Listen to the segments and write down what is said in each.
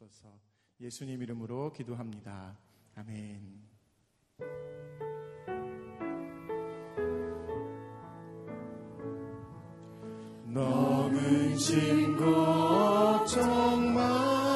주옵소서. 예수님 이름으로 기도합니다. 아멘. 넘은 친구 정말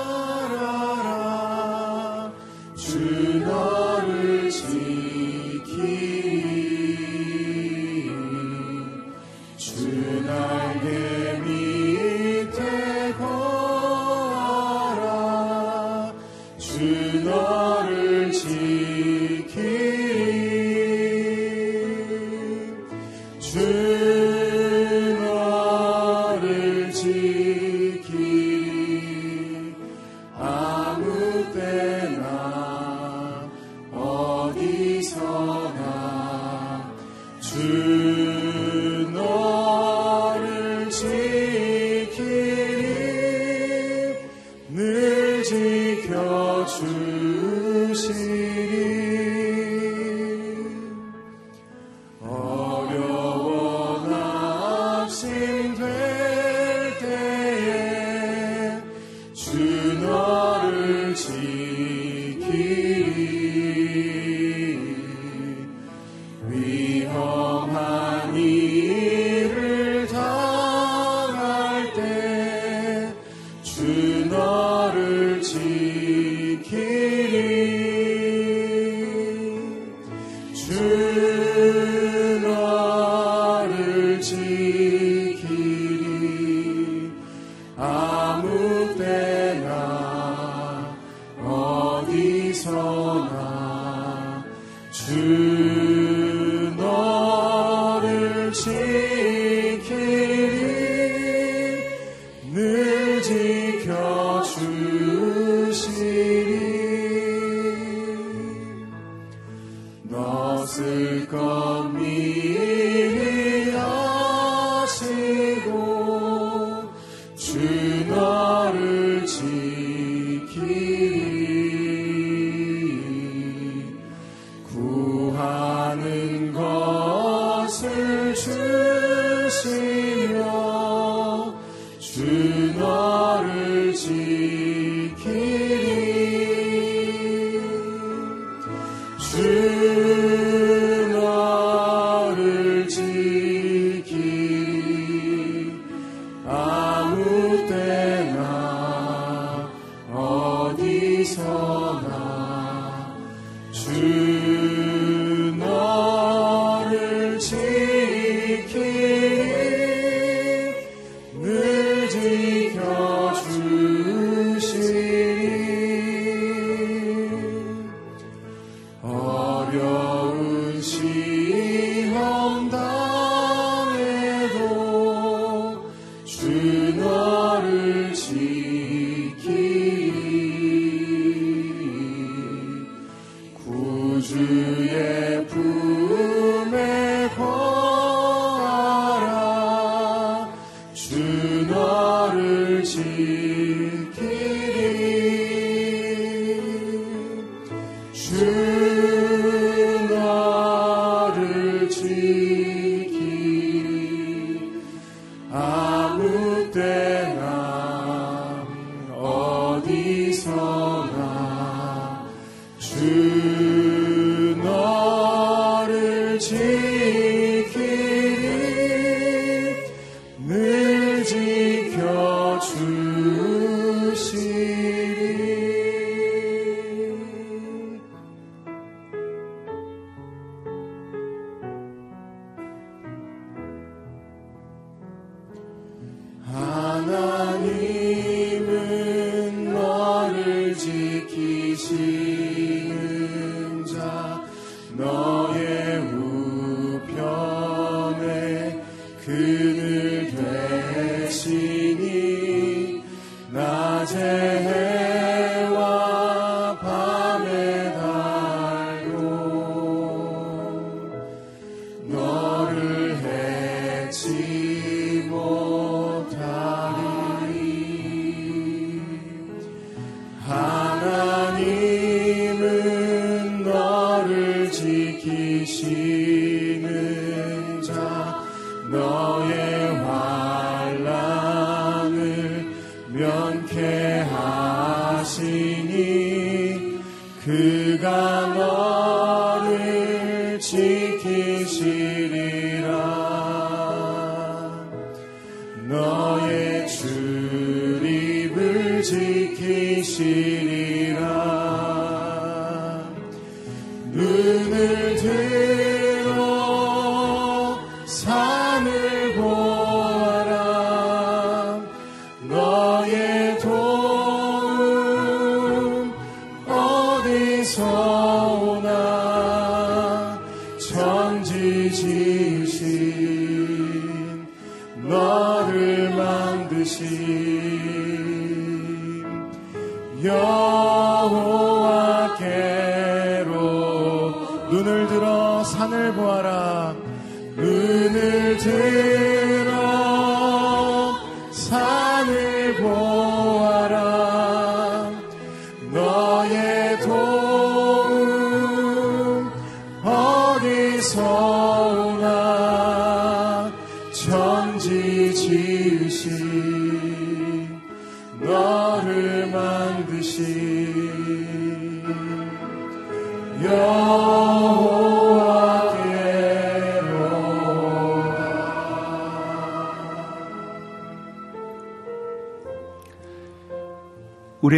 눈을 들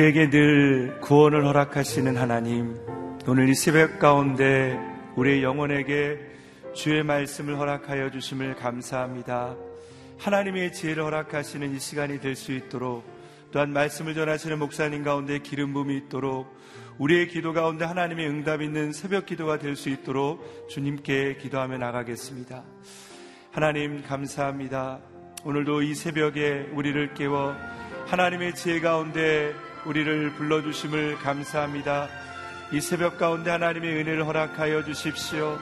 우리에게 늘 구원을 허락하시는 하나님, 오늘 이 새벽 가운데 우리의 영혼에게 주의 말씀을 허락하여 주심을 감사합니다. 하나님의 지혜를 허락하시는 이 시간이 될 수 있도록 또한 말씀을 전하시는 목사님 가운데 기름 부음이 있도록 우리의 기도 가운데 하나님의 응답 있는 새벽 기도가 될 수 있도록 주님께 기도하며 나가겠습니다. 하나님 감사합니다. 오늘도 이 새벽에 우리를 깨워 하나님의 지혜 가운데 우리를 불러주심을 감사합니다. 이 새벽 가운데 하나님의 은혜를 허락하여 주십시오.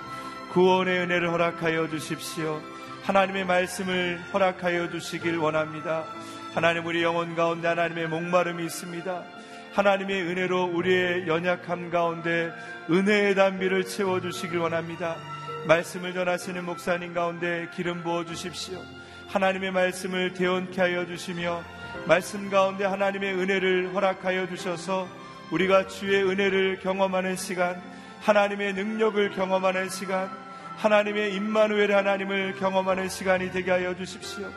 구원의 은혜를 허락하여 주십시오. 하나님의 말씀을 허락하여 주시길 원합니다. 하나님 우리 영혼 가운데 하나님의 목마름이 있습니다. 하나님의 은혜로 우리의 연약함 가운데 은혜의 담비를 채워 주시길 원합니다. 말씀을 전하시는 목사님 가운데 기름 부어 주십시오. 하나님의 말씀을 대원케 하여 주시며 말씀 가운데 하나님의 은혜를 허락하여 주셔서 우리가 주의 은혜를 경험하는 시간, 하나님의 능력을 경험하는 시간, 하나님의 임마누엘 하나님을 경험하는 시간이 되게 하여 주십시오.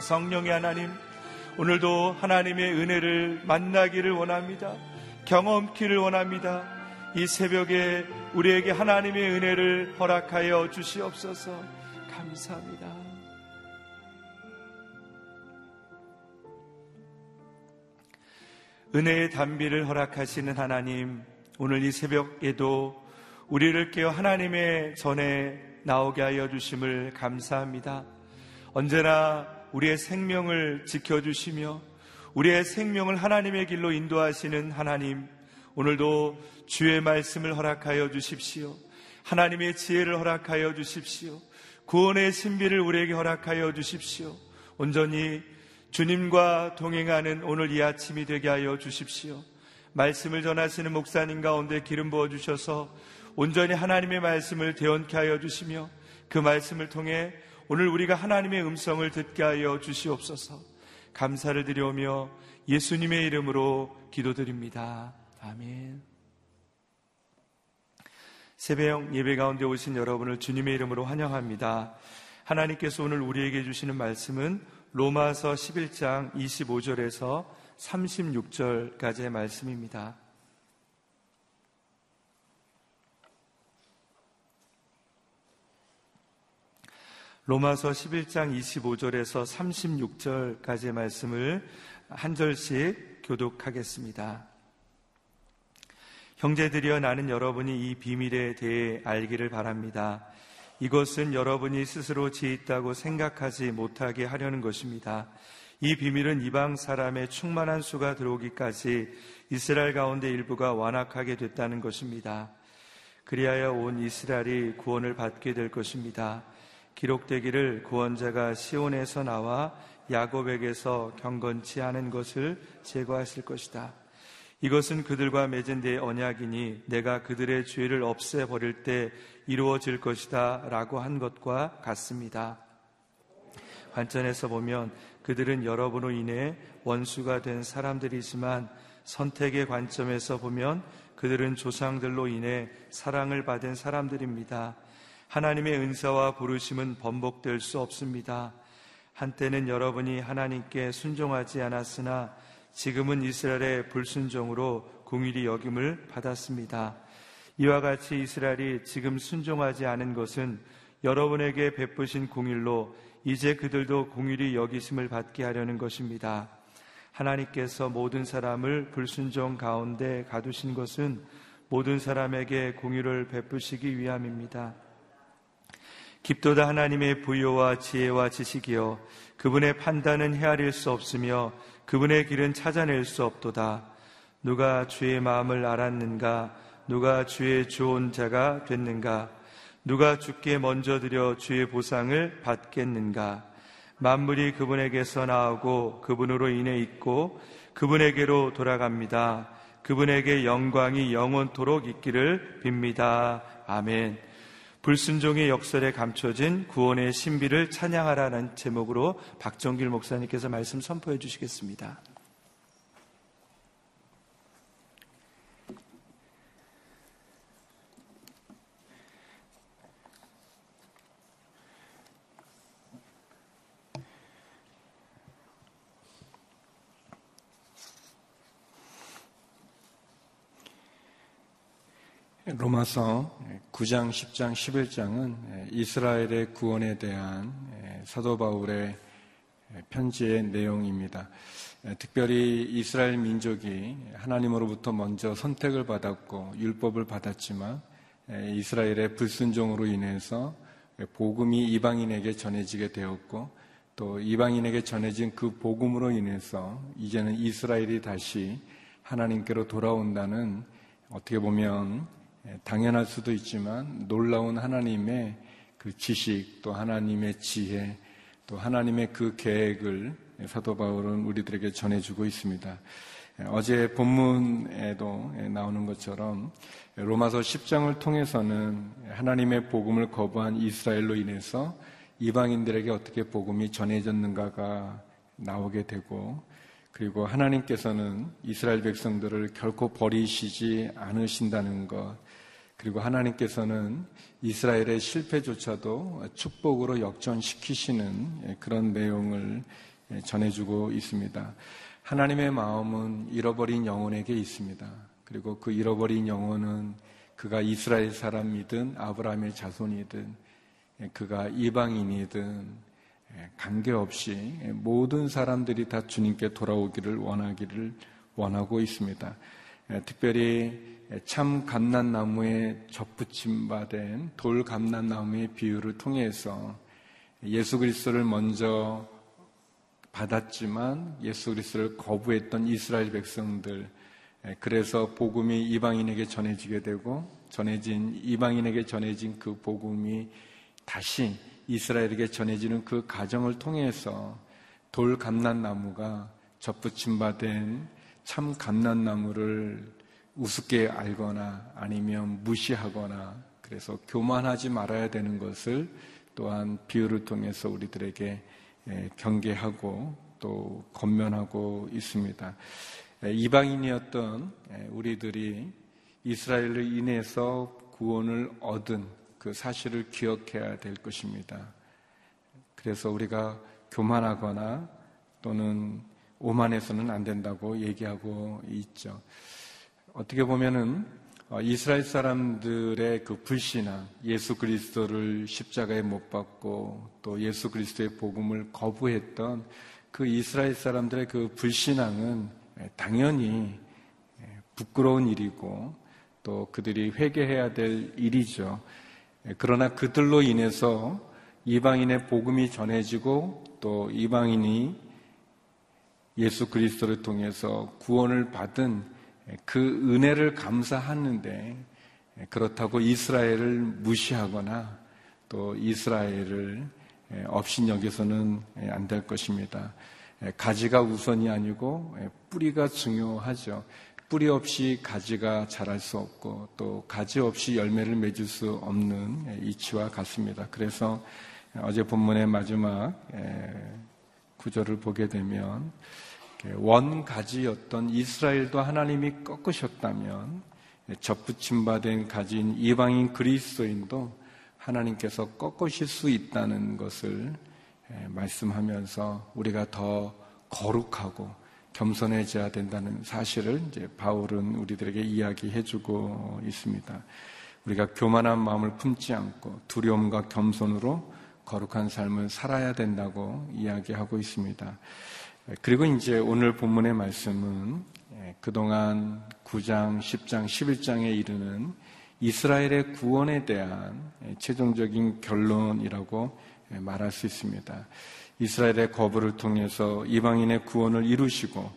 성령의 하나님, 오늘도 하나님의 은혜를 만나기를 원합니다. 경험키를 원합니다. 이 새벽에 우리에게 하나님의 은혜를 허락하여 주시옵소서 감사합니다. 은혜의 담비를 허락하시는 하나님, 오늘 이 새벽에도 우리를 깨어 하나님의 전에 나오게 하여 주심을 감사합니다. 언제나 우리의 생명을 지켜주시며 우리의 생명을 하나님의 길로 인도하시는 하나님, 오늘도 주의 말씀을 허락하여 주십시오. 하나님의 지혜를 허락하여 주십시오. 구원의 신비를 우리에게 허락하여 주십시오. 온전히 주님과 동행하는 오늘 이 아침이 되게 하여 주십시오. 말씀을 전하시는 목사님 가운데 기름 부어 주셔서 온전히 하나님의 말씀을 대언케 하여 주시며 그 말씀을 통해 오늘 우리가 하나님의 음성을 듣게 하여 주시옵소서. 감사를 드려오며 예수님의 이름으로 기도드립니다. 아멘. 새벽 예배 가운데 오신 여러분을 주님의 이름으로 환영합니다. 하나님께서 오늘 우리에게 주시는 말씀은 로마서 11장 25절에서 36절까지의 말씀입니다. 로마서 11장 25절에서 36절까지의 말씀을 한 절씩 교독하겠습니다. 형제들이여 나는 여러분이 이 비밀에 대해 알기를 바랍니다. 이것은 여러분이 스스로 지있다고 생각하지 못하게 하려는 것입니다. 이 비밀은 이방 사람의 충만한 수가 들어오기까지 이스라엘 가운데 일부가 완악하게 됐다는 것입니다. 그리하여 온 이스라엘이 구원을 받게 될 것입니다. 기록되기를 구원자가 시온에서 나와 야곱에게서 경건치 않은 것을 제거하실 것이다. 이것은 그들과 맺은 데 언약이니 내가 그들의 죄를 없애버릴 때 이루어질 것이다 라고 한 것과 같습니다. 관점에서 보면 그들은 여러분으로 인해 원수가 된 사람들이지만 선택의 관점에서 보면 그들은 조상들로 인해 사랑을 받은 사람들입니다. 하나님의 은사와 부르심은 번복될 수 없습니다. 한때는 여러분이 하나님께 순종하지 않았으나 지금은 이스라엘의 불순종으로 궁일이 여김을 받았습니다. 이와 같이 이스라엘이 지금 순종하지 않은 것은 여러분에게 베푸신 궁일로 이제 그들도 궁일이 여기심을 받게 하려는 것입니다. 하나님께서 모든 사람을 불순종 가운데 가두신 것은 모든 사람에게 궁일을 베푸시기 위함입니다. 깊도다 하나님의 부여와 지혜와 지식이여 그분의 판단은 헤아릴 수 없으며 그분의 길은 찾아낼 수 없도다. 누가 주의 마음을 알았는가? 누가 주의 좋은 자가 됐는가? 누가 주께 먼저 드려 주의 보상을 받겠는가? 만물이 그분에게서 나오고 그분으로 인해 있고 그분에게로 돌아갑니다. 그분에게 영광이 영원토록 있기를 빕니다. 아멘. 불순종의 역설에 감춰진 구원의 신비를 찬양하라는 제목으로 박정길 목사님께서 말씀 선포해 주시겠습니다. 로마서 9장, 10장, 11장은 이스라엘의 구원에 대한 사도 바울의 편지의 내용입니다. 특별히 이스라엘 민족이 하나님으로부터 먼저 선택을 받았고 율법을 받았지만 이스라엘의 불순종으로 인해서 복음이 이방인에게 전해지게 되었고 또 이방인에게 전해진 그 복음으로 인해서 이제는 이스라엘이 다시 하나님께로 돌아온다는 어떻게 보면 예, 당연할 수도 있지만 놀라운 하나님의 그 지식 또 하나님의 지혜 또 하나님의 그 계획을 사도 바울은 우리들에게 전해주고 있습니다. 예, 어제 본문에도 나오는 것처럼 로마서 10장을 통해서는 하나님의 복음을 거부한 이스라엘로 인해서 이방인들에게 어떻게 복음이 전해졌는가가 나오게 되고 그리고 하나님께서는 이스라엘 백성들을 결코 버리시지 않으신다는 것 그리고 하나님께서는 이스라엘의 실패조차도 축복으로 역전시키시는 그런 내용을 전해주고 있습니다. 하나님의 마음은 잃어버린 영혼에게 있습니다. 그리고 그 잃어버린 영혼은 그가 이스라엘 사람이든 아브라함의 자손이든 그가 이방인이든 관계없이 모든 사람들이 다 주님께 돌아오기를 원하기를 원하고 있습니다. 특별히 참 감난나무에 접붙임 바된 돌 감난나무의 비유를 통해서 예수 그리스도를 먼저 받았지만 예수 그리스도를 거부했던 이스라엘 백성들 그래서 복음이 이방인에게 전해지게 되고 전해진 이방인에게 전해진 그 복음이 다시 이스라엘에게 전해지는 그 과정을 통해서 돌 감난나무가 접붙임 바된 참 감난나무를 우습게 알거나 아니면 무시하거나 그래서 교만하지 말아야 되는 것을 또한 비유를 통해서 우리들에게 경계하고 또 건면하고 있습니다. 이방인이었던 우리들이 이스라엘을 인해서 구원을 얻은 그 사실을 기억해야 될 것입니다. 그래서 우리가 교만하거나 또는 오만해서는 안 된다고 얘기하고 있죠. 어떻게 보면은 어, 이스라엘 사람들의 그 불신앙, 예수 그리스도를 십자가에 못 박고 또 예수 그리스도의 복음을 거부했던 그 이스라엘 사람들의 그 불신앙은 당연히 부끄러운 일이고 또 그들이 회개해야 될 일이죠. 그러나 그들로 인해서 이방인의 복음이 전해지고 또 이방인이 예수 그리스도를 통해서 구원을 받은 그 은혜를 감사하는데 그렇다고 이스라엘을 무시하거나 또 이스라엘을 업신여겨서는 안 될 것입니다. 가지가 우선이 아니고 뿌리가 중요하죠. 뿌리 없이 가지가 자랄 수 없고 또 가지 없이 열매를 맺을 수 없는 이치와 같습니다. 그래서 어제 본문의 마지막 구절을 보게 되면 원가지였던 이스라엘도 하나님이 꺾으셨다면 접붙임 받은 가진 이방인 그리스도인도 하나님께서 꺾으실 수 있다는 것을 말씀하면서 우리가 더 거룩하고 겸손해져야 된다는 사실을 이제 바울은 우리들에게 이야기해주고 있습니다. 우리가 교만한 마음을 품지 않고 두려움과 겸손으로 거룩한 삶을 살아야 된다고 이야기하고 있습니다. 그리고 이제 오늘 본문의 말씀은 그동안 9장, 10장, 11장에 이르는 이스라엘의 구원에 대한 최종적인 결론이라고 말할 수 있습니다. 이스라엘의 거부를 통해서 이방인의 구원을 이루시고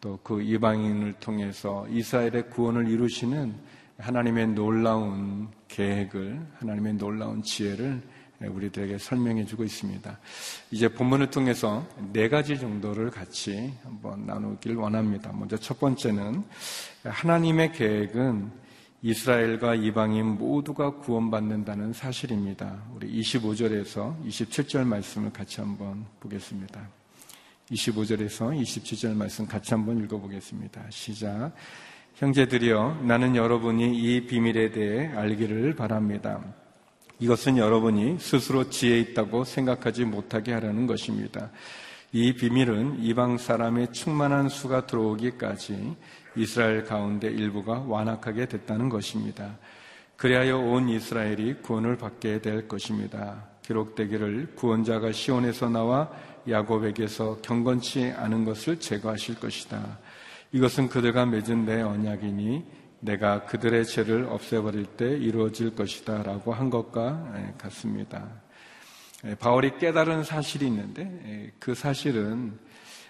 또 그 이방인을 통해서 이스라엘의 구원을 이루시는 하나님의 놀라운 계획을, 하나님의 놀라운 지혜를 우리들에게 설명해 주고 있습니다. 이제 본문을 통해서 네 가지 정도를 같이 한번 나누길 원합니다. 먼저 첫 번째는 하나님의 계획은 이스라엘과 이방인 모두가 구원받는다는 사실입니다. 우리 25절에서 27절 말씀을 같이 한번 보겠습니다. 25절에서 27절 말씀 같이 한번 읽어보겠습니다. 시작. 형제들이여, 나는 여러분이 이 비밀에 대해 알기를 바랍니다. 이것은 여러분이 스스로 지혜 있다고 생각하지 못하게 하라는 것입니다. 이 비밀은 이방 사람의 충만한 수가 들어오기까지 이스라엘 가운데 일부가 완악하게 됐다는 것입니다. 그리하여 온 이스라엘이 구원을 받게 될 것입니다. 기록되기를 구원자가 시온에서 나와 야곱에게서 경건치 않은 것을 제거하실 것이다. 이것은 그들과 맺은 내 언약이니 내가 그들의 죄를 없애버릴 때 이루어질 것이다. 라고 한 것과 예, 같습니다. 예, 바울이 깨달은 사실이 있는데 예, 그 사실은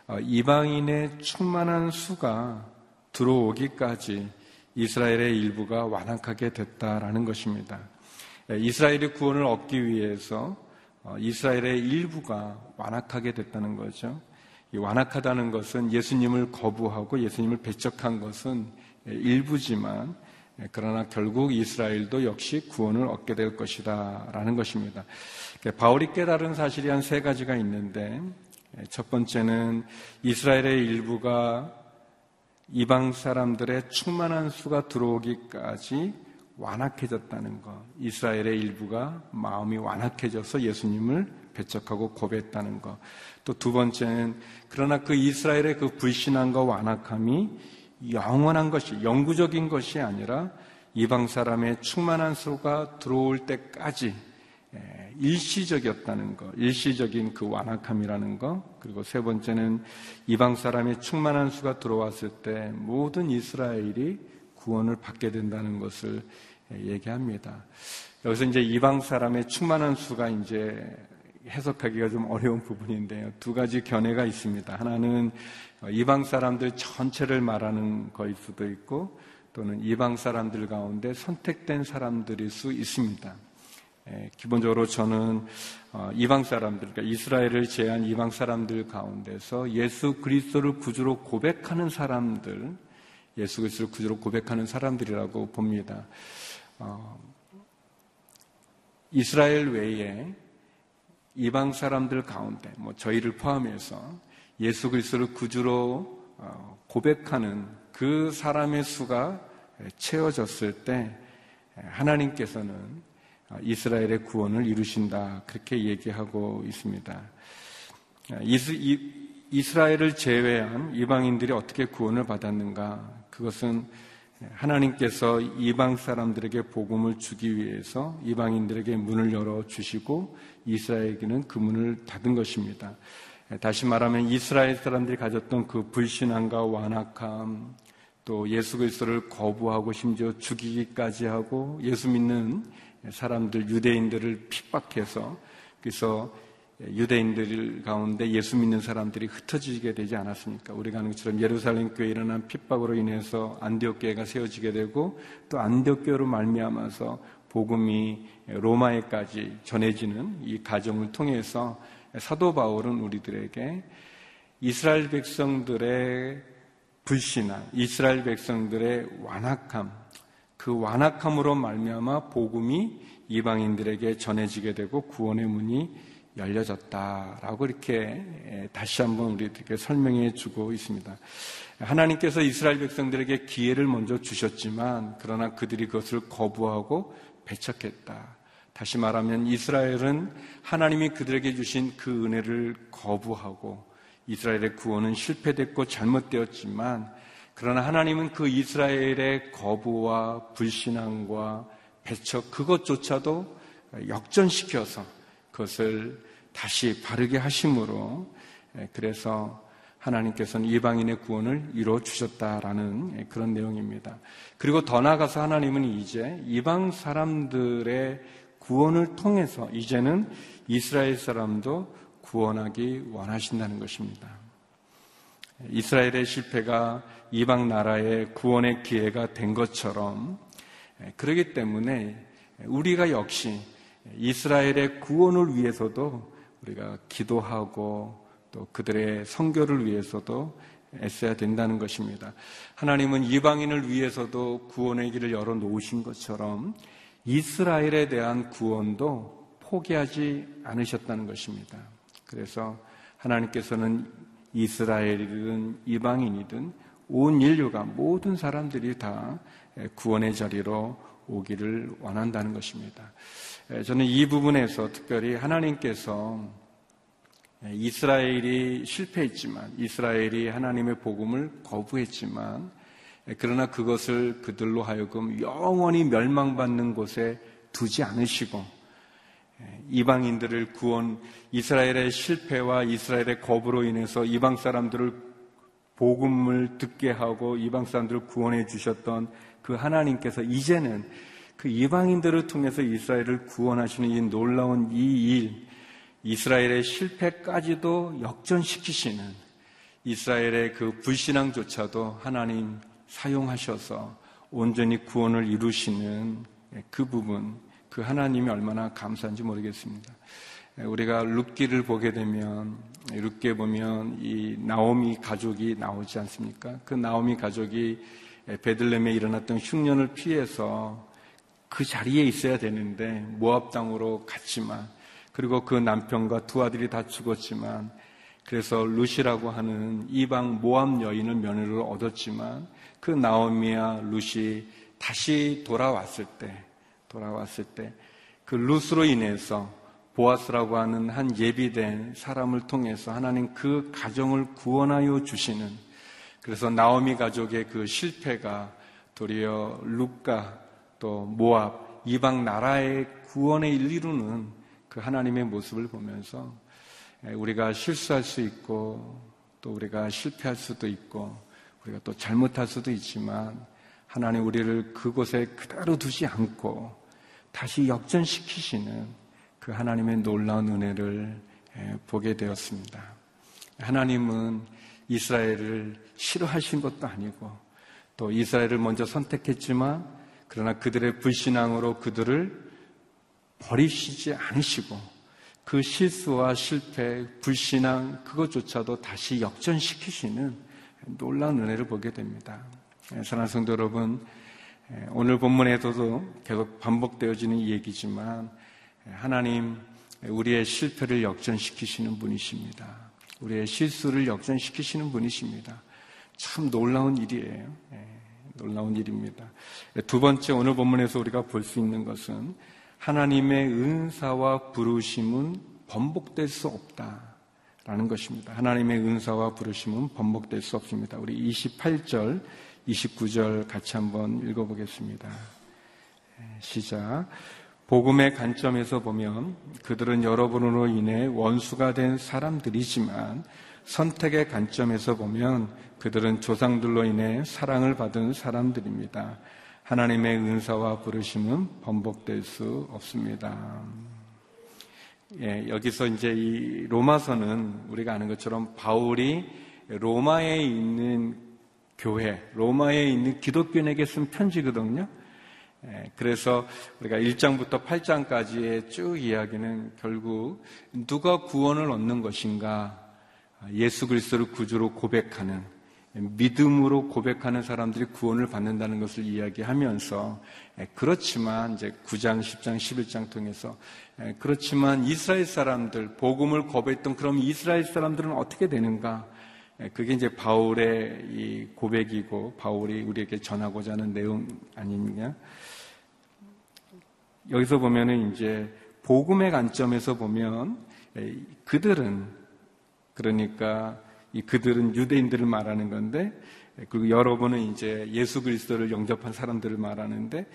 어, 이방인의 충만한 수가 들어오기까지 이스라엘의 일부가 완악하게 됐다라는 것입니다. 이스라엘의 구원을 얻기 위해서 어, 이스라엘의 일부가 완악하게 됐다는 거죠. 완악하다는 것은 예수님을 거부하고 예수님을 배척한 것은 일부지만 그러나 결국 이스라엘도 역시 구원을 얻게 될 것이다 라는 것입니다. 바울이 깨달은 사실이 한 세 가지가 있는데 첫 번째는 이스라엘의 일부가 이방 사람들의 충만한 수가 들어오기까지 완악해졌다는 것. 이스라엘의 일부가 마음이 완악해져서 예수님을 배척하고 고백했다는 것. 또 두 번째는 그러나 그 이스라엘의 그 불신함과 완악함이 영원한 것이 영구적인 것이 아니라 이방 사람의 충만한 수가 들어올 때까지 예, 일시적이었다는 것, 일시적인 그 완악함이라는 것, 그리고 세 번째는 이방 사람의 충만한 수가 들어왔을 때 모든 이스라엘이 구원을 받게 된다는 것을 예, 얘기합니다. 여기서 이제 이방 사람의 충만한 수가 이제 해석하기가 좀 어려운 부분인데요. 두 가지 견해가 있습니다. 하나는 이방 사람들 전체를 말하는 거일 수도 있고 또는 이방 사람들 가운데 선택된 사람들일 수 있습니다. 예, 기본적으로 저는 어, 이방 사람들, 그러니까 이스라엘을 제한 이방 사람들 가운데서 예수 그리스도를 구주로 고백하는 사람들, 예수 그리스도를 구주로 고백하는 사람들이라고 봅니다. 어, 이스라엘 외에 이방 사람들 가운데, 뭐 저희를 포함해서 예수 그리스도를 구주로 어, 고백하는 그 사람의 수가 채워졌을 때 하나님께서는 아, 이스라엘의 구원을 이루신다. 그렇게 얘기하고 있습니다. 아, 이스라엘을 제외한 이방인들이 어떻게 구원을 받았는가? 그것은 하나님께서 이방 사람들에게 복음을 주기 위해서 이방인들에게 문을 열어 주시고 이스라엘에게는 그 문을 닫은 것입니다. 다시 말하면 이스라엘 사람들이 가졌던 그 불신함과 완악함, 또 예수 그리스도를 거부하고 심지어 죽이기까지 하고 예수 믿는 사람들 유대인들을 핍박해서 그래서 유대인들 가운데 예수 믿는 사람들이 흩어지게 되지 않았습니까? 우리가 아는 것처럼 예루살렘 교회에 일어난 핍박으로 인해서 안디옥 교회가 세워지게 되고 또 안디옥 교회로 말미암아서 복음이 로마에까지 전해지는 이 과정을 통해서 사도 바울은 우리들에게 이스라엘 백성들의 불신앙, 이스라엘 백성들의 완악함, 그 완악함으로 말미암아 복음이 이방인들에게 전해지게 되고 구원의 문이 열려졌다라고 이렇게 다시 한번 우리들에게 설명해 주고 있습니다. 하나님께서 이스라엘 백성들에게 기회를 먼저 주셨지만 그러나 그들이 그것을 거부하고 배척했다. 다시 말하면 이스라엘은 하나님이 그들에게 주신 그 은혜를 거부하고 이스라엘의 구원은 실패됐고 잘못되었지만 그러나 하나님은 그 이스라엘의 거부와 불신앙과 배척 그것조차도 역전시켜서 그것을 다시 바르게 하심으로 그래서 하나님께서는 이방인의 구원을 이루어 주셨다라는 그런 내용입니다. 그리고 더 나아가서 하나님은 이제 이방 사람들의 구원을 통해서 이제는 이스라엘 사람도 구원하기 원하신다는 것입니다. 이스라엘의 실패가 이방 나라의 구원의 기회가 된 것처럼 그러기 때문에 우리가 역시 이스라엘의 구원을 위해서도 우리가 기도하고 또 그들의 성교를 위해서도 애써야 된다는 것입니다. 하나님은 이방인을 위해서도 구원의 길을 열어 놓으신 것처럼 이스라엘에 대한 구원도 포기하지 않으셨다는 것입니다. 그래서 하나님께서는 이스라엘이든 이방인이든 온 인류가 모든 사람들이 다 구원의 자리로 오기를 원한다는 것입니다. 저는 이 부분에서 특별히 하나님께서 이스라엘이 실패했지만, 이스라엘이 하나님의 복음을 거부했지만, 그러나 그것을 그들로 하여금 영원히 멸망받는 곳에 두지 않으시고, 이방인들을 구원, 이스라엘의 실패와 이스라엘의 거부로 인해서 이방 사람들을 복음을 듣게 하고 이방 사람들을 구원해 주셨던 그 하나님께서 이제는 그 이방인들을 통해서 이스라엘을 구원하시는 이 놀라운 이 일, 이스라엘의 실패까지도 역전시키시는 이스라엘의 그 불신앙조차도 하나님 사용하셔서 온전히 구원을 이루시는 그 부분, 그 하나님이 얼마나 감사한지 모르겠습니다. 우리가 룻기를 보게 되면 룻기에 보면 이 나오미 가족이 나오지 않습니까? 그 나오미 가족이 베들렘에 일어났던 흉년을 피해서 그 자리에 있어야 되는데 모압 땅으로 갔지만 그리고 그 남편과 두 아들이 다 죽었지만 그래서 루시라고 하는 이방 모압 여인을 며느리로 얻었지만 그 나오미와 루시 다시 돌아왔을 때 돌아왔을 때그 루스로 인해서 보아스라고 하는 한 예비된 사람을 통해서 하나님 그 가정을 구원하여 주시는 그래서 나오미 가족의 그 실패가 도리어 룩가 또 모압 이방 나라의 구원에 이르는 그 하나님의 모습을 보면서 우리가 실수할 수 있고 또 우리가 실패할 수도 있고 우리가 또 잘못할 수도 있지만 하나님 우리를 그곳에 그대로 두지 않고 다시 역전시키시는 그 하나님의 놀라운 은혜를 보게 되었습니다. 하나님은 이스라엘을 싫어하신 것도 아니고 또 이스라엘을 먼저 선택했지만 그러나 그들의 불신앙으로 그들을 버리시지 않으시고 그 실수와 실패, 불신앙 그것조차도 다시 역전시키시는 놀라운 은혜를 보게 됩니다. 예, 사랑하는 성도 여러분, 예, 오늘 본문에서도 계속 반복되어지는 얘기지만 예, 하나님 우리의 실패를 역전시키시는 분이십니다. 우리의 실수를 역전시키시는 분이십니다. 참 놀라운 일이에요. 놀라운 일입니다. 두 번째 오늘 본문에서 우리가 볼 수 있는 것은 하나님의 은사와 부르심은 번복될 수 없다 라는 것입니다. 하나님의 은사와 부르심은 번복될 수 없습니다. 우리 28절, 29절 같이 한번 읽어보겠습니다. 시작. 복음의 관점에서 보면 그들은 여러분으로 인해 원수가 된 사람들이지만 선택의 관점에서 보면 그들은 조상들로 인해 사랑을 받은 사람들입니다. 하나님의 은사와 부르심은 번복될 수 없습니다. 예, 여기서 이제 이 로마서는 우리가 아는 것처럼 바울이 로마에 있는 교회, 로마에 있는 기독교인에게 쓴 편지거든요. 예, 그래서 우리가 1장부터 8장까지의 쭉 이야기는 결국 누가 구원을 얻는 것인가 예수 그리스도를 구주로 고백하는 믿음으로 고백하는 사람들이 구원을 받는다는 것을 이야기하면서 그렇지만 이제 9장, 10장, 11장 통해서 그렇지만 이스라엘 사람들 복음을 거부했던 그럼 이스라엘 사람들은 어떻게 되는가? 그게 이제 바울의 이 고백이고 바울이 우리에게 전하고자 하는 내용 아니냐? 여기서 보면은 이제 복음의 관점에서 보면 그들은 그러니까 이 그들은 유대인들을 말하는 건데 그리고 여러분은 이제 예수 그리스도를 영접한 사람들을 말하는데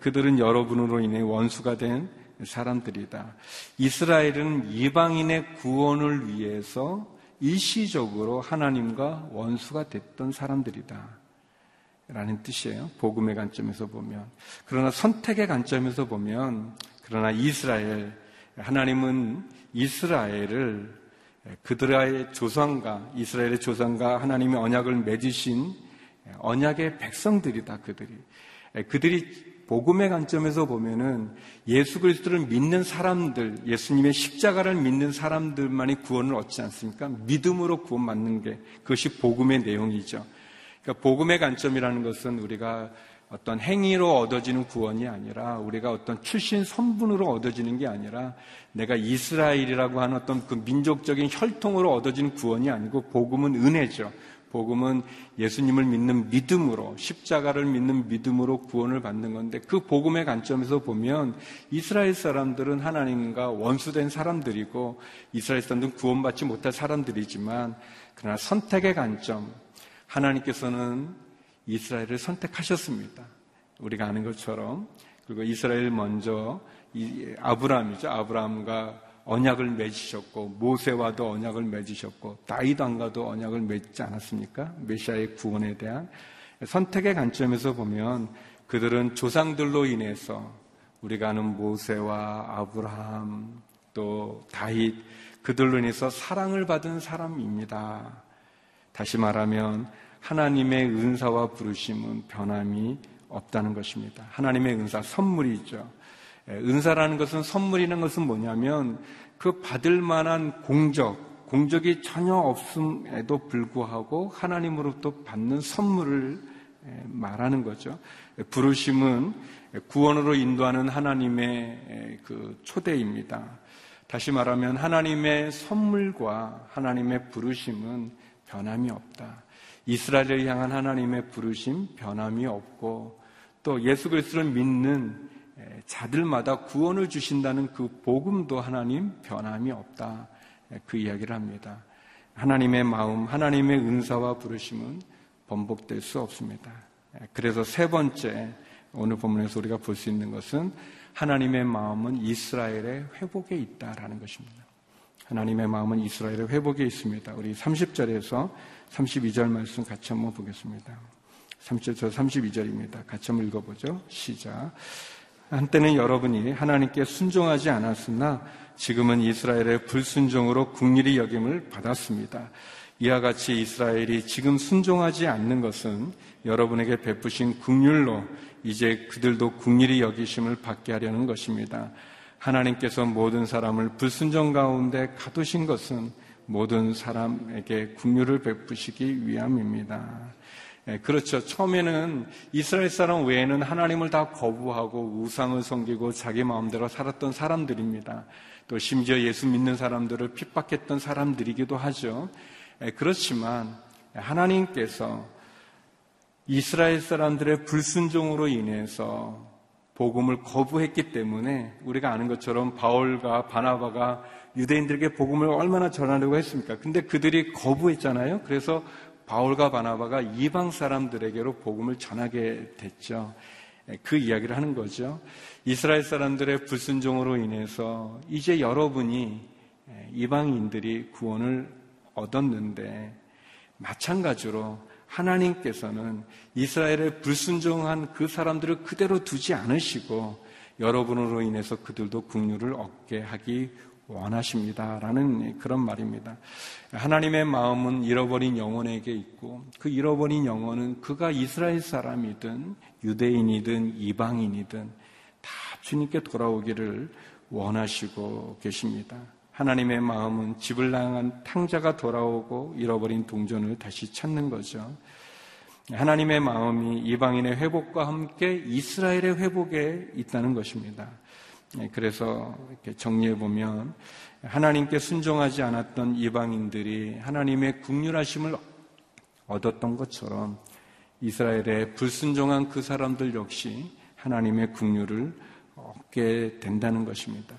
그들은 여러분으로 인해 원수가 된 사람들이다. 이스라엘은 이방인의 구원을 위해서 일시적으로 하나님과 원수가 됐던 사람들이다. 라는 뜻이에요. 복음의 관점에서 보면. 그러나 선택의 관점에서 보면, 그러나 이스라엘, 하나님은 이스라엘을 그들의 조상과 이스라엘의 조상과 하나님의 언약을 맺으신 언약의 백성들이다 그들이 그들이 복음의 관점에서 보면은 예수 그리스도를 믿는 사람들, 예수님의 십자가를 믿는 사람들만이 구원을 얻지 않습니까? 믿음으로 구원받는 게 그것이 복음의 내용이죠. 그러니까 복음의 관점이라는 것은 우리가 어떤 행위로 얻어지는 구원이 아니라 우리가 어떤 출신 선분으로 얻어지는 게 아니라 내가 이스라엘이라고 하는 어떤 그 민족적인 혈통으로 얻어지는 구원이 아니고 복음은 은혜죠. 복음은 예수님을 믿는 믿음으로 십자가를 믿는 믿음으로 구원을 받는 건데 그 복음의 관점에서 보면 이스라엘 사람들은 하나님과 원수된 사람들이고 이스라엘 사람들은 구원받지 못할 사람들이지만 그러나 선택의 관점 하나님께서는 이스라엘을 선택하셨습니다. 우리가 아는 것처럼 그리고 이스라엘 먼저 아브라함이죠. 아브라함과 언약을 맺으셨고 모세와도 언약을 맺으셨고 다윗왕과도 언약을 맺지 않았습니까? 메시아의 구원에 대한 선택의 관점에서 보면 그들은 조상들로 인해서 우리가 아는 모세와 아브라함 또 다윗 그들로 인해서 사랑을 받은 사람입니다. 다시 말하면 하나님의 은사와 부르심은 변함이 없다는 것입니다. 하나님의 은사 선물이죠. 예, 은사라는 것은 선물이라는 것은 뭐냐면 그 받을 만한 공적, 공적이 전혀 없음에도 불구하고 하나님으로부터 받는 선물을 예, 말하는 거죠. 예, 부르심은 구원으로 인도하는 하나님의 그 초대입니다. 다시 말하면 하나님의 선물과 하나님의 부르심은 변함이 없다. 이스라엘을 향한 하나님의 부르심 변함이 없고 또 예수 그리스도를 믿는 자들마다 구원을 주신다는 그 복음도 하나님 변함이 없다. 그 이야기를 합니다. 하나님의 마음, 하나님의 은사와 부르심은 번복될 수 없습니다. 그래서 세 번째 오늘 본문에서 우리가 볼 수 있는 것은 하나님의 마음은 이스라엘의 회복에 있다라는 것입니다. 하나님의 마음은 이스라엘의 회복에 있습니다. 우리 30절에서 32절 말씀 같이 한번 보겠습니다. 30절, 32절입니다. 같이 한번 읽어보죠. 시작. 한때는 여러분이 하나님께 순종하지 않았으나 지금은 이스라엘의 불순종으로 국리이 여김을 받았습니다. 이와 같이 이스라엘이 지금 순종하지 않는 것은 여러분에게 베푸신 국률로 이제 그들도 국리이 여기심을 받게 하려는 것입니다. 하나님께서 모든 사람을 불순종 가운데 가두신 것은 모든 사람에게 국류를 베푸시기 위함입니다. 예, 그렇죠. 처음에는 이스라엘 사람 외에는 하나님을 다 거부하고 우상을 섬기고 자기 마음대로 살았던 사람들입니다. 또 심지어 예수 믿는 사람들을 핍박했던 사람들이기도 하죠. 예, 그렇지만 하나님께서 이스라엘 사람들의 불순종으로 인해서 복음을 거부했기 때문에 우리가 아는 것처럼 바울과 바나바가 유대인들에게 복음을 얼마나 전하려고 했습니까? 근데 그들이 거부했잖아요. 그래서 바울과 바나바가 이방 사람들에게로 복음을 전하게 됐죠. 그 이야기를 하는 거죠. 이스라엘 사람들의 불순종으로 인해서 이제 여러분이 이방인들이 구원을 얻었는데 마찬가지로 하나님께서는 이스라엘의 불순종한 그 사람들을 그대로 두지 않으시고 여러분으로 인해서 그들도 국류를 얻게 하기 원하십니다. 라는 그런 말입니다. 하나님의 마음은 잃어버린 영혼에게 있고 그 잃어버린 영혼은 그가 이스라엘 사람이든 유대인이든 이방인이든 다 주님께 돌아오기를 원하시고 계십니다. 하나님의 마음은 집을 향한 탕자가 돌아오고 잃어버린 동전을 다시 찾는 거죠. 하나님의 마음이 이방인의 회복과 함께 이스라엘의 회복에 있다는 것입니다. 네, 그래서 이렇게 정리해 보면 하나님께 순종하지 않았던 이방인들이 하나님의 국률하심을 얻었던 것처럼 이스라엘의 불순종한 그 사람들 역시 하나님의 국률을 얻 게 된다는 것입니다.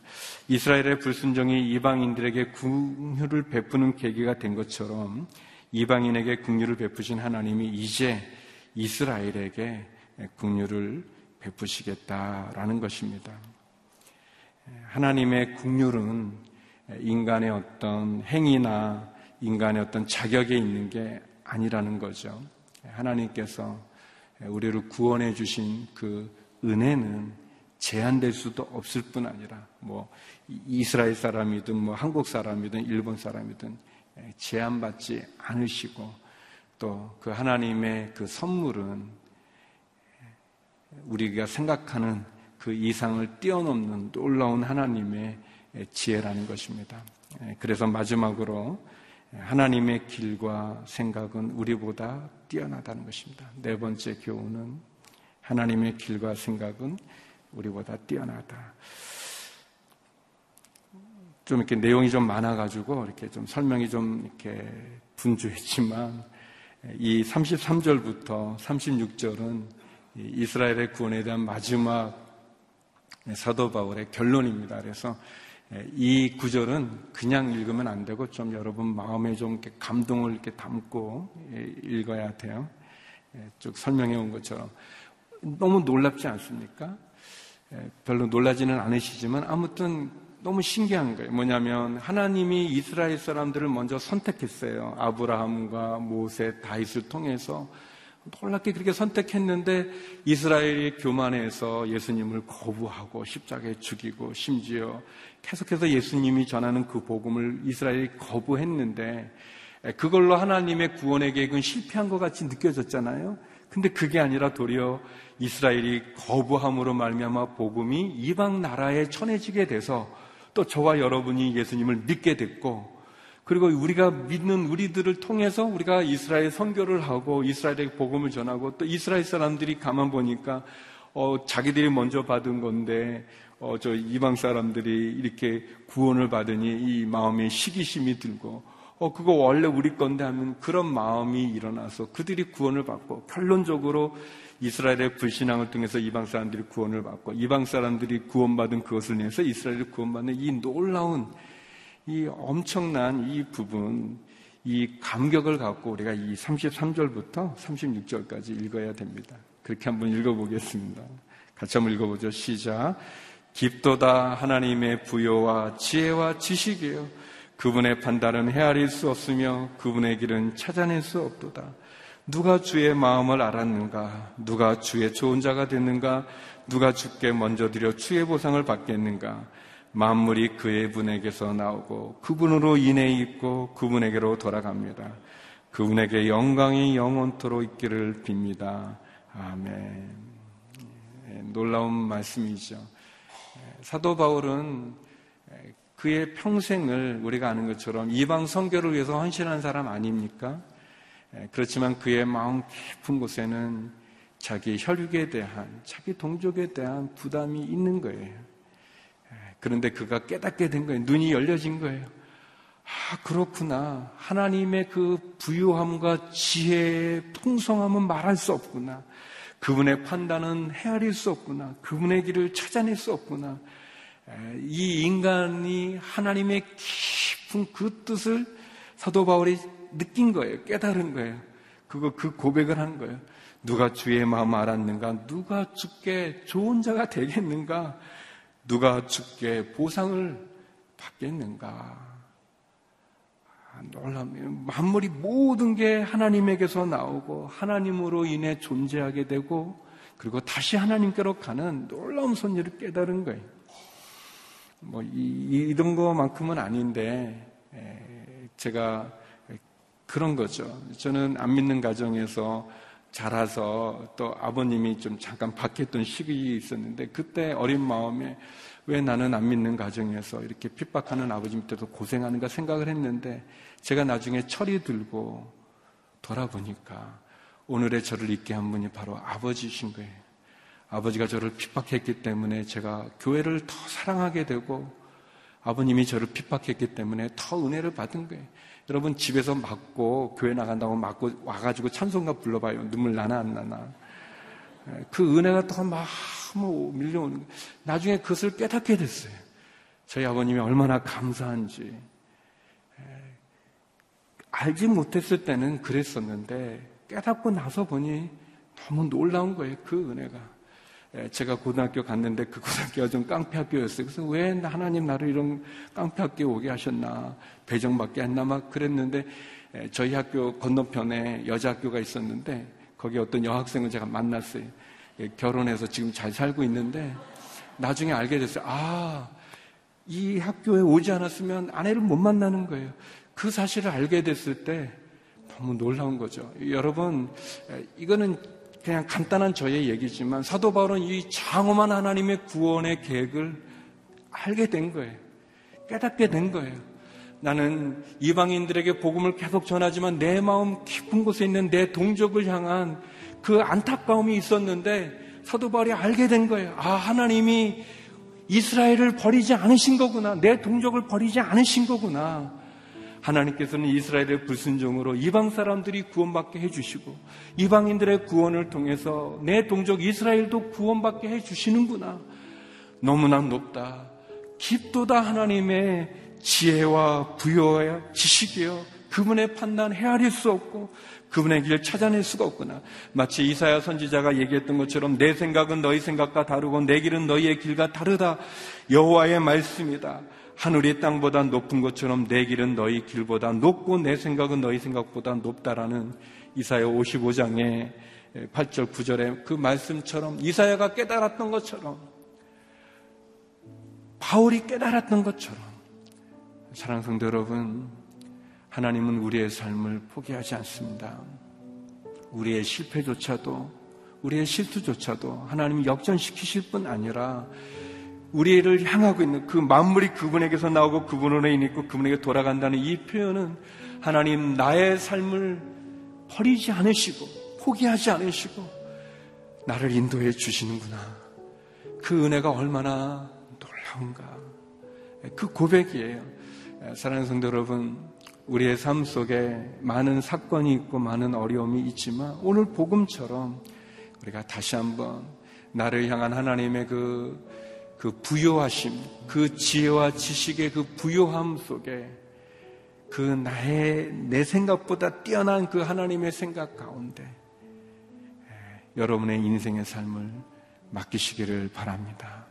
이스라엘의 불순종이 이방인들에게 국률을 베푸는 계기가 된 것처럼 이방인에게 국률을 베푸신 하나님이 이제 이스라엘에게 국률을 베푸시겠다라는 것입니다. 하나님의 국률은 인간의 어떤 행위나 인간의 어떤 자격에 있는 게 아니라는 거죠. 하나님께서 우리를 구원해 주신 그 은혜는 제한될 수도 없을 뿐 아니라 뭐 이스라엘 사람이든 뭐 한국 사람이든 일본 사람이든 제한받지 않으시고 또 그 하나님의 그 선물은 우리가 생각하는 그 이상을 뛰어넘는 놀라운 하나님의 지혜라는 것입니다. 그래서 마지막으로 하나님의 길과 생각은 우리보다 뛰어나다는 것입니다. 네 번째 교훈은 하나님의 길과 생각은 우리보다 뛰어나다. 좀 이렇게 내용이 좀 많아가지고 이렇게 좀 설명이 좀 이렇게 분주했지만 이 33절부터 36절은 이스라엘의 구원에 대한 마지막 사도 바울의 결론입니다. 그래서 이 구절은 그냥 읽으면 안 되고 좀 여러분 마음에 좀 이렇게 감동을 이렇게 담고 읽어야 돼요. 쭉 설명해 온 것처럼 너무 놀랍지 않습니까? 별로 놀라지는 않으시지만 아무튼 너무 신기한 거예요. 뭐냐면 하나님이 이스라엘 사람들을 먼저 선택했어요. 아브라함과 모세, 다윗을 통해서 놀랍게 그렇게 선택했는데 이스라엘이 교만해서 예수님을 거부하고 십자가에 죽이고 심지어 계속해서 예수님이 전하는 그 복음을 이스라엘이 거부했는데 그걸로 하나님의 구원의 계획은 실패한 것 같이 느껴졌잖아요. 근데 그게 아니라 도리어 이스라엘이 거부함으로 말미암아 복음이 이방 나라에 전해지게 돼서 또 저와 여러분이 예수님을 믿게 됐고 그리고 우리가 믿는 우리들을 통해서 우리가 이스라엘 선교를 하고 이스라엘의 복음을 전하고 또 이스라엘 사람들이 가만 보니까 어, 자기들이 먼저 받은 건데 어, 저 이방 사람들이 이렇게 구원을 받으니 이 마음에 시기심이 들고 어, 그거 원래 우리 건데 하면 그런 마음이 일어나서 그들이 구원을 받고 결론적으로 이스라엘의 불신앙을 통해서 이방 사람들이 구원을 받고 이방 사람들이 구원받은 그것을 내서 이스라엘이 구원받는 이 놀라운 이 엄청난 이 부분, 이 감격을 갖고 우리가 이 33절부터 36절까지 읽어야 됩니다. 그렇게 한번 읽어보겠습니다. 같이 한번 읽어보죠. 시작. 깊도다 하나님의 부여와 지혜와 지식이에요. 그분의 판단은 헤아릴 수 없으며 그분의 길은 찾아낼 수 없도다. 누가 주의 마음을 알았는가? 누가 주의 좋은 자가 됐는가? 누가 주께 먼저 드려 주의 보상을 받겠는가? 만물이 그의 분에게서 나오고 그분으로 인해 있고 그분에게로 돌아갑니다. 그분에게 영광이 영원토록 있기를 빕니다. 아멘. 예, 놀라운 말씀이죠. 사도 바울은 그의 평생을 우리가 아는 것처럼 이방 선교를 위해서 헌신한 사람 아닙니까? 그렇지만 그의 마음 깊은 곳에는 자기 혈육에 대한, 자기 동족에 대한 부담이 있는 거예요. 그런데 그가 깨닫게 된 거예요. 눈이 열려진 거예요. 아, 그렇구나. 하나님의 그 부유함과 지혜의 풍성함은 말할 수 없구나. 그분의 판단은 헤아릴 수 없구나. 그분의 길을 찾아낼 수 없구나. 이 인간이 하나님의 깊은 그 뜻을 사도 바울이 느낀 거예요. 깨달은 거예요. 그거 그 고백을 한 거예요. 누가 주의 마음 알았는가? 누가 주께 좋은 자가 되겠는가? 누가 주께 보상을 받겠는가? 놀랍니다. 만물이 모든 게 하나님에게서 나오고 하나님으로 인해 존재하게 되고 그리고 다시 하나님께로 가는 놀라운 손님을 깨달은 거예요. 뭐 이, 런 거만큼은 아닌데 제가 그런 거죠. 저는 안 믿는 가정에서 자라서 또 아버님이 좀 잠깐 바뀌었던 시기 있었는데 그때 어린 마음에 왜 나는 안 믿는 가정에서 이렇게 핍박하는 아버지 밑에서 고생하는가 생각을 했는데 제가 나중에 철이 들고 돌아보니까 오늘의 저를 있게 한 분이 바로 아버지신 거예요. 아버지가 저를 핍박했기 때문에 제가 교회를 더 사랑하게 되고 아버님이 저를 핍박했기 때문에 더 은혜를 받은 거예요. 여러분 집에서 맞고 교회 나간다고 맞고 와가지고 찬송가 불러봐요. 눈물 나나 안 나나. 예, 그 은혜가 또 막 밀려오는 거예요. 나중에 그것을 깨닫게 됐어요. 저희 아버님이 얼마나 감사한지. 예, 알지 못했을 때는 그랬었는데 깨닫고 나서 보니 너무 놀라운 거예요. 그 은혜가. 예, 제가 고등학교 갔는데 그 고등학교가 좀 깡패 학교였어요. 그래서 왜 하나님 나를 이런 깡패 학교에 오게 하셨나, 배정받게 했나 막 그랬는데 예, 저희 학교 건너편에 여자 학교가 있었는데 거기 어떤 여학생을 제가 만났어요. 예, 결혼해서 지금 잘 살고 있는데 나중에 알게 됐어요. 아, 이 학교에 오지 않았으면 아내를 못 만나는 거예요. 그 사실을 알게 됐을 때 너무 놀라운 거죠. 여러분, 이거는 그냥 간단한 저의 얘기지만 사도 바울은 이 장엄한 하나님의 구원의 계획을 알게 된 거예요. 깨닫게 된 거예요. 나는 이방인들에게 복음을 계속 전하지만 내 마음 깊은 곳에 있는 내 동족을 향한 그 안타까움이 있었는데 사도 바울이 알게 된 거예요. 아, 하나님이 이스라엘을 버리지 않으신 거구나. 내 동족을 버리지 않으신 거구나. 하나님께서는 이스라엘의 불순종으로 이방 사람들이 구원받게 해주시고 이방인들의 구원을 통해서 내 동족 이스라엘도 구원받게 해주시는구나. 너무나 높다. 깊도다 하나님의 지혜와 부여와 지식이여 그분의 판단 헤아릴 수 없고 그분의 길을 찾아낼 수가 없구나. 마치 이사야 선지자가 얘기했던 것처럼 내 생각은 너희 생각과 다르고 내 길은 너희의 길과 다르다. 여호와의 말씀이다. 하늘이 땅보다 높은 것처럼 내 길은 너희 길보다 높고 내 생각은 너희 생각보다 높다라는 이사야 55장의 8절 9절의 그 말씀처럼 이사야가 깨달았던 것처럼 바울이 깨달았던 것처럼 사랑 성도 여러분 하나님은 우리의 삶을 포기하지 않습니다. 우리의 실패조차도 우리의 실수조차도 하나님이 역전시키실 뿐 아니라 우리를 향하고 있는 그 만물이 그분에게서 나오고 그분으로 인했고 그분에게 돌아간다는 이 표현은 하나님 나의 삶을 버리지 않으시고 포기하지 않으시고 나를 인도해 주시는구나. 그 은혜가 얼마나 놀라운가. 그 고백이에요. 사랑하는 성도 여러분, 우리의 삶 속에 많은 사건이 있고 많은 어려움이 있지만 오늘 복음처럼 우리가 다시 한번 나를 향한 하나님의 그 그 부요하심, 그 지혜와 지식의 그 부요함 속에 그 나의 내 생각보다 뛰어난 그 하나님의 생각 가운데 여러분의 인생의 삶을 맡기시기를 바랍니다.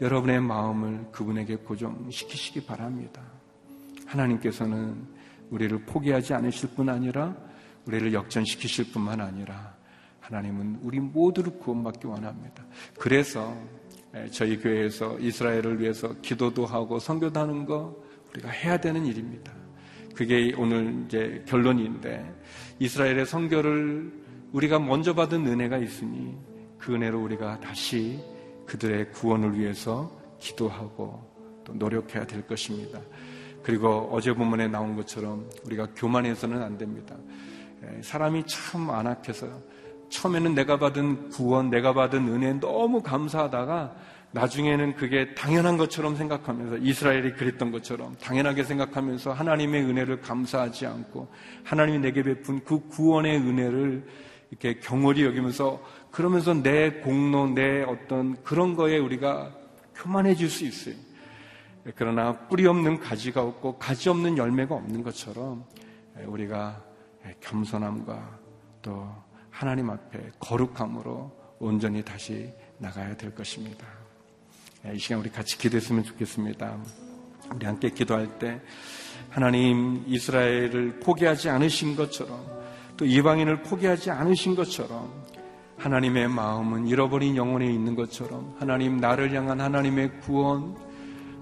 여러분의 마음을 그분에게 고정시키시기 바랍니다. 하나님께서는 우리를 포기하지 않으실 뿐 아니라 우리를 역전시키실 뿐만 아니라 하나님은 우리 모두를 구원받기 원합니다. 그래서 예, 저희 교회에서 이스라엘을 위해서 기도도 하고 선교도 하는 거 우리가 해야 되는 일입니다. 그게 오늘 이제 결론인데 이스라엘의 선교를 우리가 먼저 받은 은혜가 있으니 그 은혜로 우리가 다시 그들의 구원을 위해서 기도하고 또 노력해야 될 것입니다. 그리고 어제 본문에 나온 것처럼 우리가 교만해서는 안 됩니다. 예, 사람이 참 안악해서 처음에는 내가 받은 구원, 내가 받은 은혜 너무 감사하다가 나중에는 그게 당연한 것처럼 생각하면서 이스라엘이 그랬던 것처럼 당연하게 생각하면서 하나님의 은혜를 감사하지 않고 하나님이 내게 베푼 그 구원의 은혜를 이렇게 경홀히 여기면서 그러면서 내 공로, 내 어떤 그런 거에 우리가 교만해질 수 있어요. 그러나 뿌리 없는 가지가 없고 가지 없는 열매가 없는 것처럼 우리가 겸손함과 또 하나님 앞에 거룩함으로 온전히 다시 나가야 될 것입니다. 이 시간 우리 같이 기도했으면 좋겠습니다. 우리 함께 기도할 때 하나님 이스라엘을 포기하지 않으신 것처럼 또 이방인을 포기하지 않으신 것처럼 하나님의 마음은 잃어버린 영혼에 있는 것처럼 하나님 나를 향한 하나님의 구원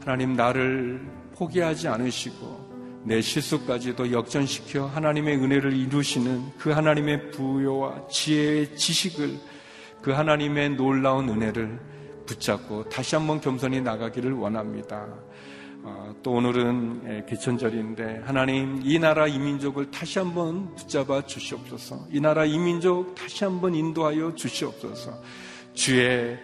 하나님 나를 포기하지 않으시고 내 실수까지도 역전시켜 하나님의 은혜를 이루시는 그 하나님의 부여와 지혜의 지식을 그 하나님의 놀라운 은혜를 붙잡고 다시 한번 겸손히 나가기를 원합니다. 어, 또 오늘은 예, 개천절인데 하나님 이 나라 이민족을 다시 한번 붙잡아 주시옵소서. 이 나라 이민족 다시 한번 인도하여 주시옵소서. 주의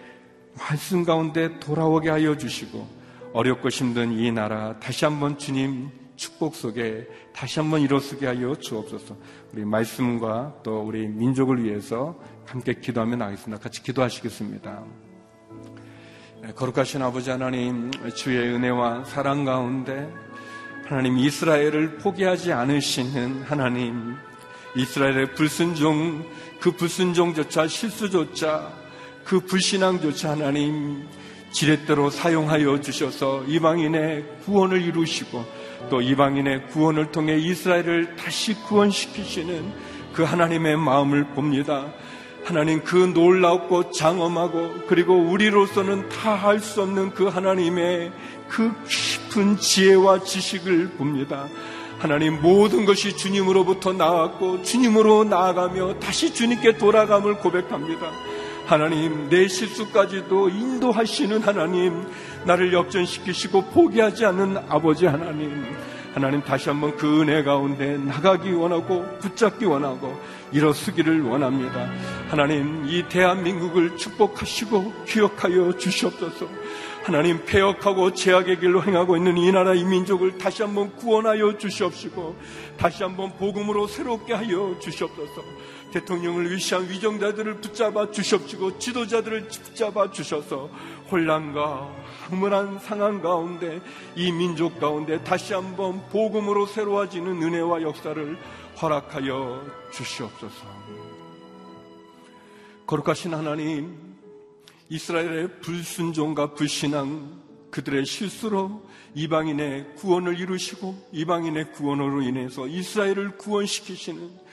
말씀 가운데 돌아오게 하여 주시고 어렵고 힘든 이 나라 다시 한번 주님 축복 속에 다시 한번 일어서게 하여 주옵소서. 우리 말씀과 또 우리 민족을 위해서 함께 기도하며 나가겠습니다. 같이 기도하시겠습니다. 네, 거룩하신 아버지 하나님, 주의 은혜와 사랑 가운데 하나님 이스라엘을 포기하지 않으시는 하나님, 이스라엘의 불순종, 그 불순종조차 실수조차 그 불신앙조차 하나님 지렛대로 사용하여 주셔서 이방인의 구원을 이루시고 또 이방인의 구원을 통해 이스라엘을 다시 구원시키시는 그 하나님의 마음을 봅니다. 하나님 그 놀랍고 장엄하고 그리고 우리로서는 다 할 수 없는 그 하나님의 그 깊은 지혜와 지식을 봅니다. 하나님 모든 것이 주님으로부터 나왔고 주님으로 나아가며 다시 주님께 돌아감을 고백합니다. 하나님 내 실수까지도 인도하시는 하나님 나를 역전시키시고 포기하지 않는 아버지 하나님 하나님 다시 한번 그 은혜 가운데 나가기 원하고 붙잡기 원하고 일어서기를 원합니다. 하나님 이 대한민국을 축복하시고 기억하여 주시옵소서. 하나님 폐역하고 죄악의 길로 행하고 있는 이 나라 이 민족을 다시 한번 구원하여 주시옵시고 다시 한번 복음으로 새롭게 하여 주시옵소서. 대통령을 위시한 위정자들을 붙잡아 주시옵시고 지도자들을 붙잡아 주셔서 혼란과 흥분한 상황 가운데 이 민족 가운데 다시 한번 복음으로 새로워지는 은혜와 역사를 허락하여 주시옵소서. 거룩하신 하나님, 이스라엘의 불순종과 불신앙, 그들의 실수로 이방인의 구원을 이루시고 이방인의 구원으로 인해서 이스라엘을 구원시키시는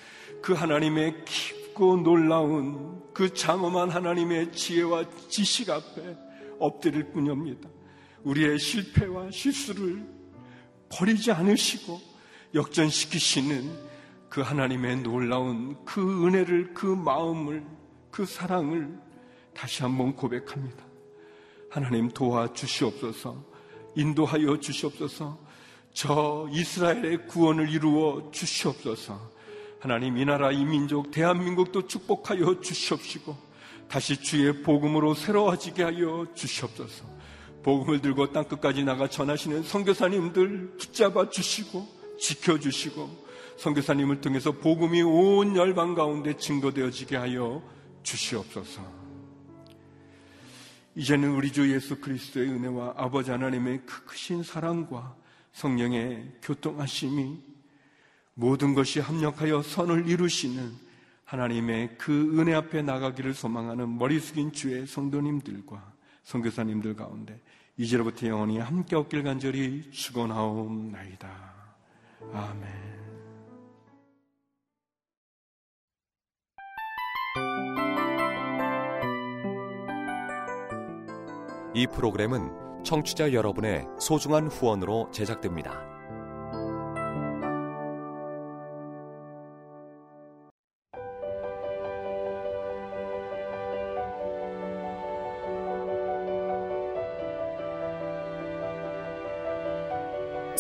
그 하나님의 깊고 놀라운 그 장엄한 하나님의 지혜와 지식 앞에 엎드릴 뿐입니다. 우리의 실패와 실수를 버리지 않으시고 역전시키시는 그 하나님의 놀라운 그 은혜를, 그 마음을, 그 사랑을 다시 한번 고백합니다. 하나님 도와주시옵소서, 인도하여 주시옵소서, 저 이스라엘의 구원을 이루어 주시옵소서, 하나님 이 나라 이 민족 대한민국도 축복하여 주시옵시고, 다시 주의 복음으로 새로워지게 하여 주시옵소서. 복음을 들고 땅 끝까지 나가 전하시는 선교사님들 붙잡아 주시고 지켜 주시고 선교사님을 통해서 복음이 온 열방 가운데 증거되어지게 하여 주시옵소서. 이제는 우리 주 예수 그리스도의 은혜와 아버지 하나님의 그 크신 사랑과 성령의 교통하심이 모든 것이 합력하여 선을 이루시는 하나님의 그 은혜 앞에 나가기를 소망하는 머리 숙인 주의 성도님들과 성교사님들 가운데 이제로부터 영원히 함께 없길 간절히 축원하옵나이다. 아멘. 이 프로그램은 청취자 여러분의 소중한 후원으로 제작됩니다.